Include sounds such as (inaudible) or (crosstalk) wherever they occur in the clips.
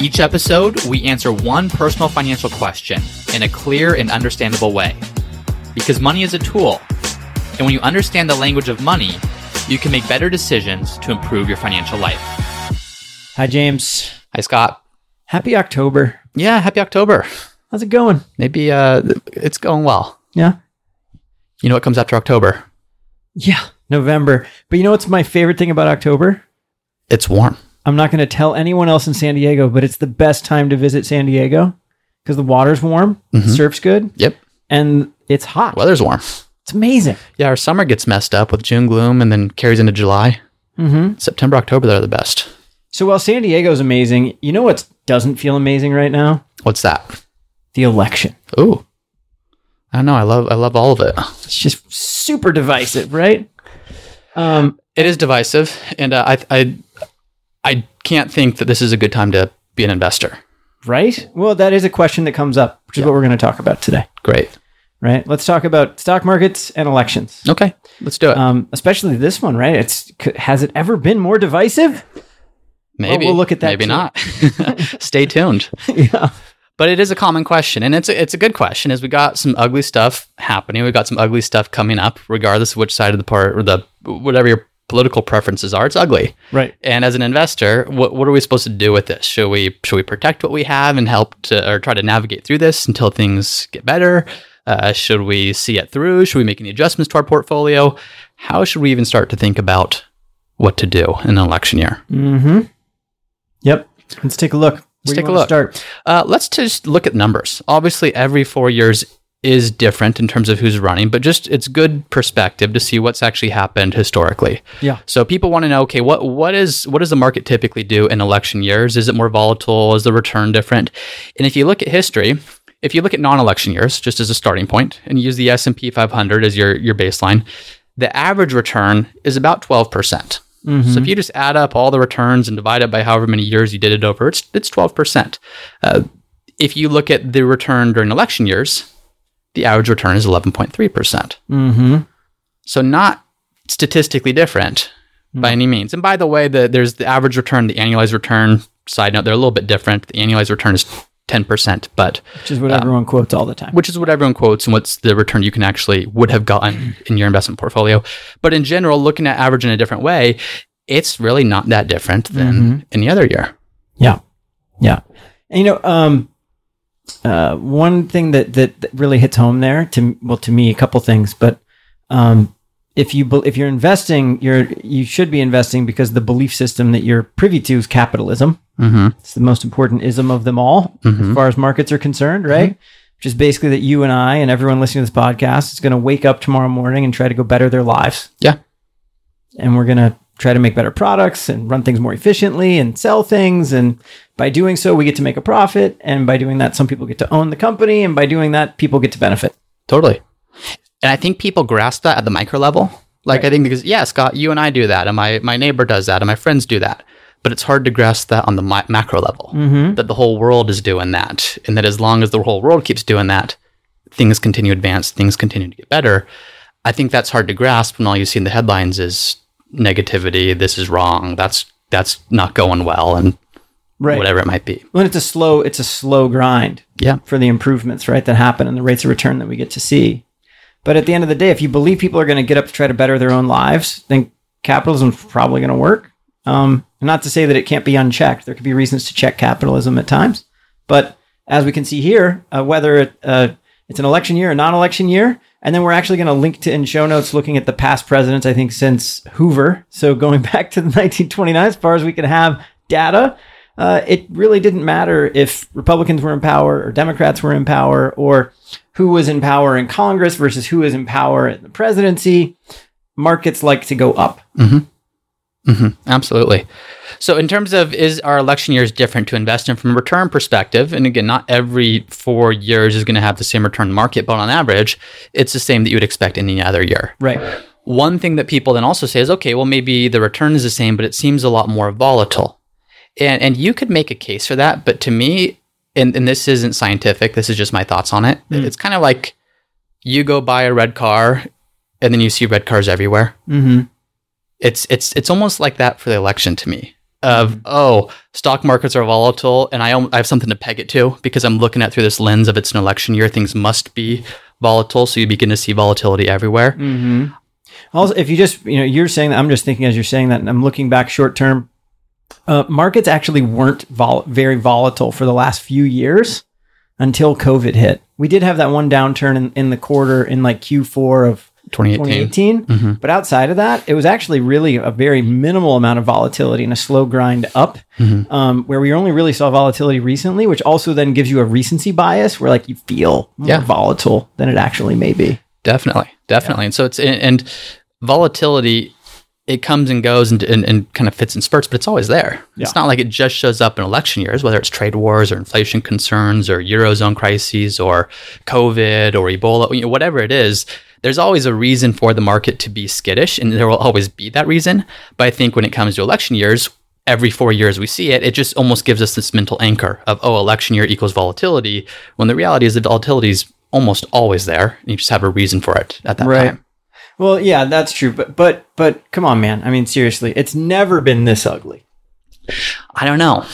Each episode, we answer one personal financial question in a clear and understandable way. Because money is a tool, and when you understand the language of money, you can make better decisions to improve your financial life. Hi, James. Hi, Scott. Happy October. Yeah, happy October. How's it going? Maybe uh, it's going well. Yeah. You know what comes after October? Yeah, November. But you know what's my favorite thing about October? It's warm. I'm not going to tell anyone else in San Diego, but it's the best time to visit San Diego because the water's warm, Mhm. surf's good, Yep. and it's hot. Weather's warm. It's amazing. Yeah, our summer gets messed up with June gloom and then carries into July. hmm September, October, they're the best. So while San Diego's amazing, you know what doesn't feel amazing right now? What's that? The election. Ooh. I don't know. I love I love all of it. It's just super divisive, right? Um, It is divisive, and uh, I I I can't think that this is a good time to be an investor. right? Well, that is a question that comes up, which is what we're going to talk about today, Great. right? Let's talk about stock markets and elections. Okay, let's do it. Um, especially this one, right? It's has it ever been more divisive? maybe we'll look at that Maybe too. not. (laughs) (laughs) Stay tuned. (laughs) yeah. But it is a common question, and it's a, it's a good question. As we got some ugly stuff happening, we got some ugly stuff coming up. Regardless of which side of the part or the whatever your political preferences are, it's ugly. Right. And as an investor, what what are we supposed to do with this? Should we should we protect what we have and help to or try to navigate through this until things get better? Uh, should we see it through? Should we make any adjustments to our portfolio? How should we even start to think about what to do in an election year? Mm-hmm. Yep. Let's take a look. Where Let's take a look. Start. Uh, let's just look at numbers. Obviously, every four years is different in terms of who's running, but just it's good perspective to see what's actually happened historically. Yeah. So people want to know, okay, what what is what does the market typically do in election years? Is it more volatile? Is the return different? And if you look at history, if you look at non-election years, just as a starting point, and use the S and P 500 as your your baseline, the average return is about twelve percent. Mm-hmm. So if you just add up all the returns and divide it by however many years you did it over, it's it's twelve percent. Uh, if you look at the return during election years, the average return is eleven point three percent. Mm-hmm. So not statistically different by any means. And by the way, the, there's the average return, the annualized return. Side note, they're a little bit different. The annualized return is ten percent, but Which is what everyone quotes all the time. which is what everyone quotes and what's the return you can actually would have gotten in your investment portfolio. But in general, looking at average in a different way, it's really not that different than any other year. Yeah. Yeah. And, you know, um, uh, one thing that, that that really hits home there to well to me a couple things, but um, if you if you're investing, you're you should be investing because the belief system that you're privy to is capitalism. Mm-hmm. It's the most important ism of them all, as far as markets are concerned, right? Which is basically that you and I and everyone listening to this podcast is going to wake up tomorrow morning and try to go better their lives. Yeah. And we're going to try to make better products and run things more efficiently and sell things. And by doing so, we get to make a profit. And by doing that, some people get to own the company. And by doing that, people get to benefit. Totally. And I think people grasp that at the micro level. Like I think because yeah, Scott, you and I do that, and my my neighbor does that, and my friends do that. But it's hard to grasp that on the mi- macro level. Mm-hmm. That the whole world is doing that, and that as long as the whole world keeps doing that, things continue to advance, things continue to get better. I think that's hard to grasp when all you see in the headlines is negativity. This is wrong. That's that's not going well, and Right. whatever it might be. When it's a slow, it's a slow grind. Yeah. for the improvements, right, that happen and the rates of return that we get to see. But at the end of the day, if you believe people are going to get up to try to better their own lives, then capitalism's probably going to work. Um, not to say that it can't be unchecked. There could be reasons to check capitalism at times. But as we can see here, uh, whether it, uh, it's an election year a non-election year, and then we're actually going to link to in show notes looking at the past presidents, I think since Hoover. So going (laughs) back to the 1929, as far as we can have data, uh, it really didn't matter if Republicans were in power or Democrats were in power or who was in power in Congress versus who was in power in the presidency. Markets like to go up. Mhm. Absolutely. So, in terms of is our election years different to invest in from a return perspective? And again, not every four years is going to have the same return market, but on average, it's the same that you would expect any other year. Right. One thing that people then also say is, okay, well, maybe the return is the same, but it seems a lot more volatile. And, and you could make a case for that. But to me, and, and this isn't scientific, this is just my thoughts on it. It's kind of like you go buy a red car and then you see red cars everywhere. Mm-hmm. It's, it's, it's almost like that for the election to me of, oh, stock markets are volatile and I, I have something to peg it to because I'm looking at through this lens of it's an election year. Things must be volatile. So you begin to see volatility everywhere. Mm-hmm. Also, if you just, you know, you're saying that, I'm just thinking as you're saying that, and I'm looking back short term, uh, markets actually weren't vol- very volatile for the last few years until COVID hit. We did have that one downturn in, in the quarter in like Q4 of 2018. 2018. But outside of that, it was actually really a very minimal amount of volatility and a slow grind up, um, where we only really saw volatility recently, which also then gives you a recency bias where like you feel more Yeah. volatile than it actually may be. Definitely, definitely. And so it's and, and volatility. It comes and goes and, and, and kind of fits in spurts, but it's always there. It's not like it just shows up in election years, whether it's trade wars or inflation concerns or eurozone crises or COVID or Ebola, you know, whatever it is. There's always a reason for the market to be skittish, and there will always be that reason. But I think when it comes to election years, every four years we see it, it just almost gives us this mental anchor of, oh, election year equals volatility, when the reality is that volatility is almost always there. And you just have a reason for it at that time. Well, yeah, that's true. But but but come on, man. I mean, seriously, it's never been this ugly. I don't know.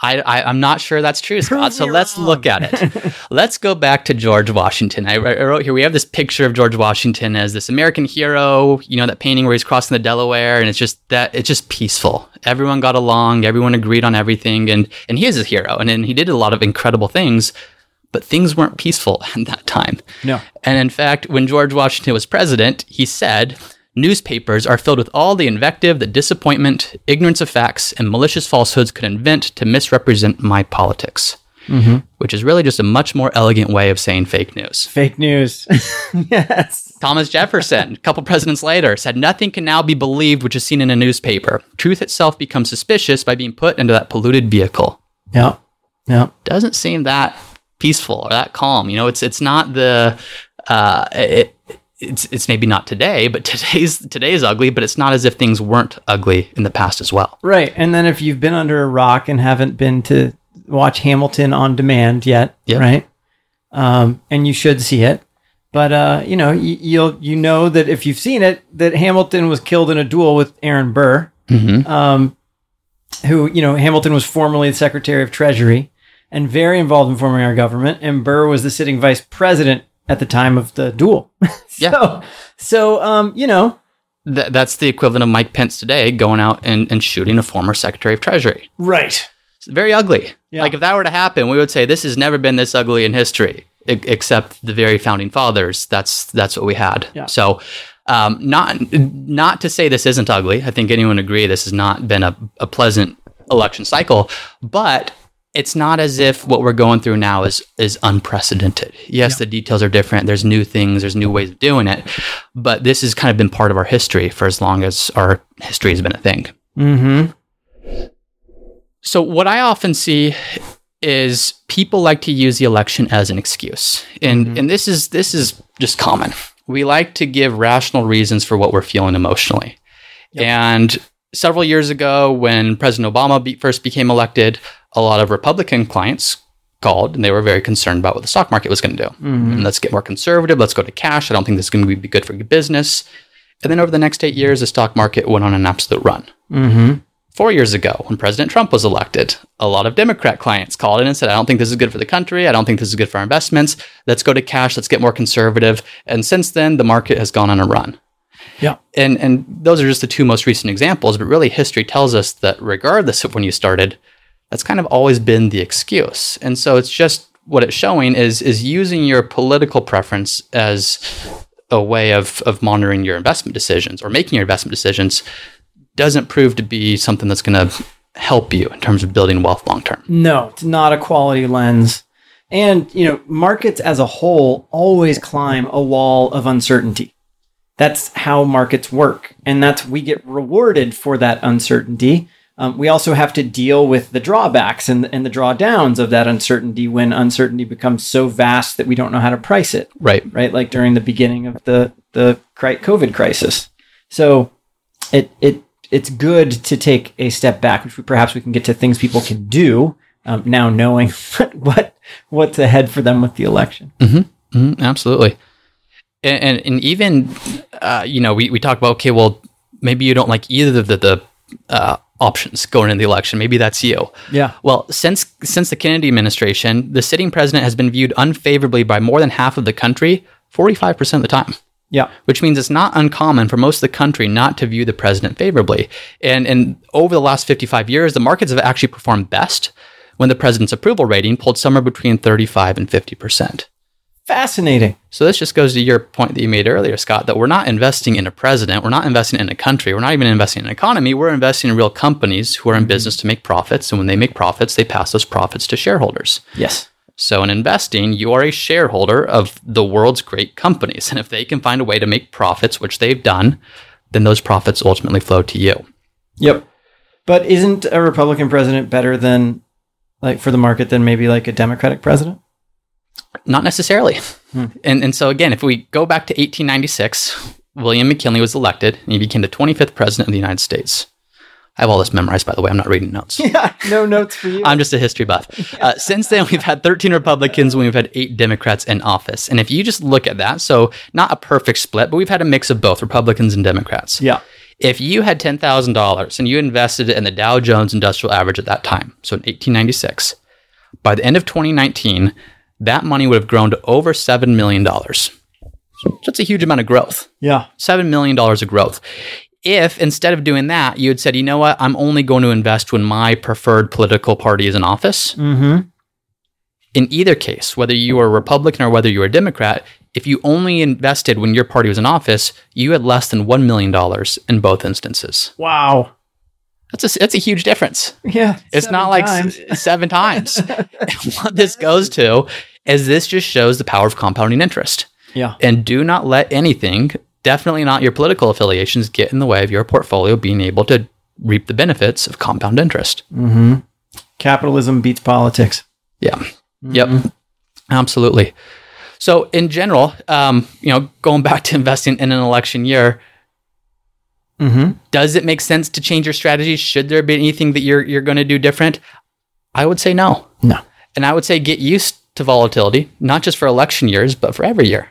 I, I, I'm not sure that's true, Scott. So let's wrong. look at it. (laughs) let's go back to George Washington. I, I wrote here, we have this picture of George Washington as this American hero, you know, that painting where he's crossing the Delaware and it's just that, it's just peaceful. Everyone got along, everyone agreed on everything. And, and he is a hero and, and he did a lot of incredible things, but things weren't peaceful (laughs) at that time. No. And in fact, when George Washington was president, he said, Newspapers are filled with all the invective that disappointment, ignorance of facts, and malicious falsehoods could invent to misrepresent my politics. Mm-hmm. Which is really just a much more elegant way of saying fake news. Fake news. (laughs) yes. Thomas Jefferson, a couple presidents later, said nothing can now be believed which is seen in a newspaper. Truth itself becomes suspicious by being put into that polluted vehicle. Yeah. Yeah. doesn't seem that peaceful or that calm. You know, it's it's not the uh, it, it's it's maybe not today, but (laughs) today's today's ugly. But it's not as if things weren't ugly in the past as well. Right. And then if you've been under a rock and haven't been to watch Hamilton on demand yet, Yep. right? Um, and you should see it. But uh, you know, you, you'll you know that if you've seen it, that Hamilton was killed in a duel with Aaron Burr, Mm-hmm. um, who you know Hamilton was formerly the Secretary of Treasury and very involved in forming our government, and Burr was the sitting vice president at the time of the duel. (laughs) so, Yeah. so um, you know, Th- that's the equivalent of Mike Pence today going out and, and shooting a former Secretary of Treasury. right. It's very ugly. Yeah. Like if that were to happen, we would say this has never been this ugly in history, e- except the very founding fathers. That's that's what we had. Yeah. So, um, not not to say this isn't ugly. I think anyone would agree this has not been a, a pleasant election cycle, but it's not as if what we're going through now is is unprecedented. Yes, the details are different. There's new things. There's new ways of doing it, but this has kind of been part of our history for as long as our history has been a thing. Mm-hmm. So what I often see is people like to use the election as an excuse. And and this is this is just common. We like to give rational reasons for what we're feeling emotionally. And several years ago when President Obama be, first became elected, a lot of Republican clients called and they were very concerned about what the stock market was going to do. And let's get more conservative, let's go to cash. I don't think this is going to be good for your business. And then over the next 8 years the stock market went on an absolute run. Mm-hmm. Four years ago, when President Trump was elected, a lot of Democrat clients called in and said, I don't think this is good for the country. I don't think this is good for our investments. Let's go to cash. Let's get more conservative. And since then, the market has gone on a run. Yeah. And, and those are just the two most recent examples. But really, history tells us that regardless of when you started, that's kind of always been the excuse. And so it's just what it's showing is, is using your political preference as a way of, of monitoring your investment decisions or making your investment decisions doesn't prove to be something that's going to help you in terms of building wealth long term. No, it's not a quality lens. And, you know, markets as a whole always climb a wall of uncertainty. That's how markets work, and that's we get rewarded for that uncertainty. Um, we also have to deal with the drawbacks and, and the drawdowns of that uncertainty when uncertainty becomes so vast that we don't know how to price it. Right. Right. Like during the beginning of the the COVID crisis. So it it it's good to take a step back, which we, perhaps we can get to things people can do um, now, knowing (laughs) what what's ahead for them with the election. Mm-hmm. Mm-hmm. Absolutely, and, and, even uh, you know we we talk about okay, well maybe you don't like either of the, the uh, options going in the election. Maybe that's you. Yeah. Well, since since the Kennedy administration, the sitting president has been viewed unfavorably by more than half of the country, forty five percent of the time. Yeah. Which means it's not uncommon for most of the country not to view the president favorably. And, and over the last 55 years, the markets have actually performed best when the president's approval rating pulled somewhere between 35 and 50%. Fascinating. So this just goes to your point that you made earlier, Scott, that we're not investing in a president, we're not investing in a country, we're not even investing in an economy, we're investing in real companies who are in mm-hmm. business to make profits. And when they make profits, they pass those profits to shareholders. Yes. So, in investing, you are a shareholder of the world's great companies. And if they can find a way to make profits, which they've done, then those profits ultimately flow to you. Yep. But isn't a Republican president better than, like, for the market than maybe like a Democratic president? Not necessarily. Hmm. And, and so, again, if we go back to 1896, William McKinley was elected and he became the 25th president of the United States. I have all this memorized, by the way. I'm not reading notes. (laughs) Yeah, no notes for you. I'm just a history buff. (laughs) Uh, since then, we've had 13 Republicans and we've had eight Democrats in office. And if you just look at that, so not a perfect split, but we've had a mix of both Republicans and Democrats. Yeah. If you had $10,000 and you invested it in the Dow Jones Industrial Average at that time, so in 1896, by the end of 2019, that money would have grown to over $7 million. That's a huge amount of growth. Yeah. $7 million of growth if instead of doing that, you had said, you know what, I'm only going to invest when my preferred political party is in office. Mm-hmm. In either case, whether you were a Republican or whether you were a Democrat, if you only invested when your party was in office, you had less than $1 million in both instances. Wow. That's a, that's a huge difference. Yeah. It's not like s- seven times. (laughs) (laughs) what this goes to is this just shows the power of compounding interest. Yeah. And do not let anything definitely not your political affiliations get in the way of your portfolio being able to reap the benefits of compound interest. Mm-hmm. Capitalism beats politics. Yeah. Mm-hmm. Yep. Absolutely. So, in general, um, you know, going back to investing in an election year, mm-hmm. does it make sense to change your strategy? Should there be anything that you're you're going to do different? I would say no. No. And I would say get used to volatility, not just for election years, but for every year.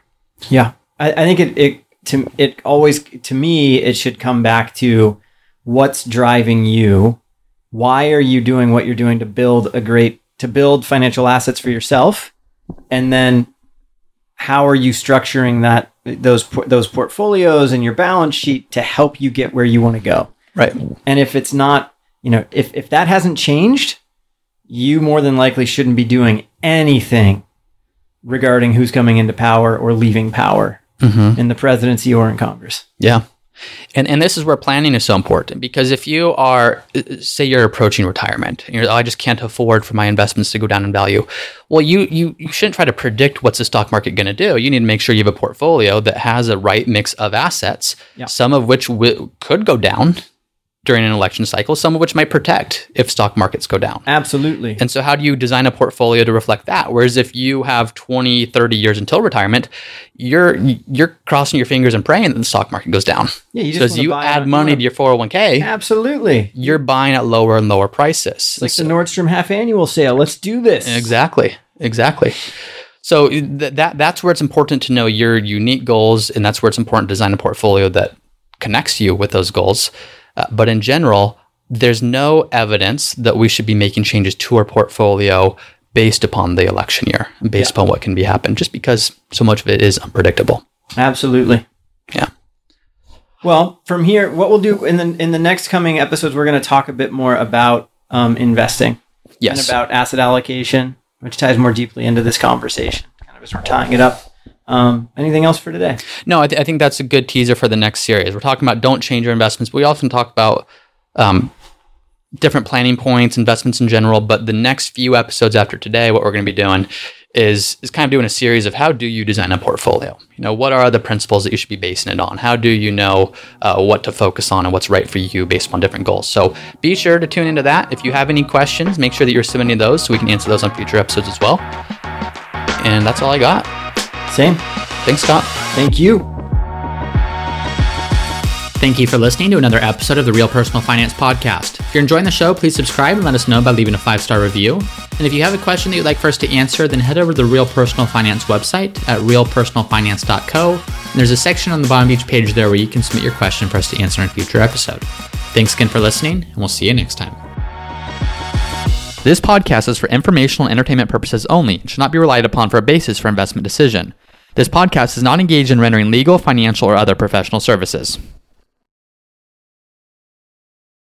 Yeah. I, I think it, it to it always to me it should come back to what's driving you why are you doing what you're doing to build a great to build financial assets for yourself and then how are you structuring that those those portfolios and your balance sheet to help you get where you want to go right and if it's not you know if if that hasn't changed you more than likely shouldn't be doing anything regarding who's coming into power or leaving power mm-hmm. in the presidency or in Congress. Yeah. And, and this is where planning is so important because if you are, say, you're approaching retirement, and you're, oh, I just can't afford for my investments to go down in value. Well, you you, you shouldn't try to predict what's the stock market going to do. You need to make sure you have a portfolio that has a right mix of assets, yeah. some of which w- could go down during an election cycle, some of which might protect if stock markets go down. Absolutely. And so, how do you design a portfolio to reflect that? Whereas if you have 20, 30 years until retirement, you're you're crossing your fingers and praying that the stock market goes down. Yeah, you so as you add money to your 401k, absolutely, you're buying at lower and lower prices. It's like so, the Nordstrom half annual sale. Let's do this. Exactly. Exactly. So th- that that's where it's important to know your unique goals, and that's where it's important to design a portfolio that connects you with those goals. Uh, but in general, there's no evidence that we should be making changes to our portfolio based upon the election year based yeah. upon what can be happen, just because so much of it is unpredictable. Absolutely. Yeah. Well, from here, what we'll do in the in the next coming episodes, we're going to talk a bit more about um, investing. Yes. And about asset allocation, which ties more deeply into this conversation, kind of as we're tying it up. Um, anything else for today? No, I, th- I, think that's a good teaser for the next series. We're talking about don't change your investments. But we often talk about um, different planning points, investments in general. But the next few episodes after today, what we're going to be doing is is kind of doing a series of how do you design a portfolio? You know, what are the principles that you should be basing it on? How do you know uh, what to focus on and what's right for you based upon different goals? So be sure to tune into that. If you have any questions, make sure that you're submitting those so we can answer those on future episodes as well. And that's all I got. Same. Thanks, Scott. Thank you. Thank you for listening to another episode of the Real Personal Finance Podcast. If you're enjoying the show, please subscribe and let us know by leaving a five star review. And if you have a question that you'd like for us to answer, then head over to the Real Personal Finance website at realpersonalfinance.co. And there's a section on the bottom of each page there where you can submit your question for us to answer in a future episode. Thanks again for listening, and we'll see you next time. This podcast is for informational and entertainment purposes only and should not be relied upon for a basis for investment decision. This podcast is not engaged in rendering legal, financial, or other professional services.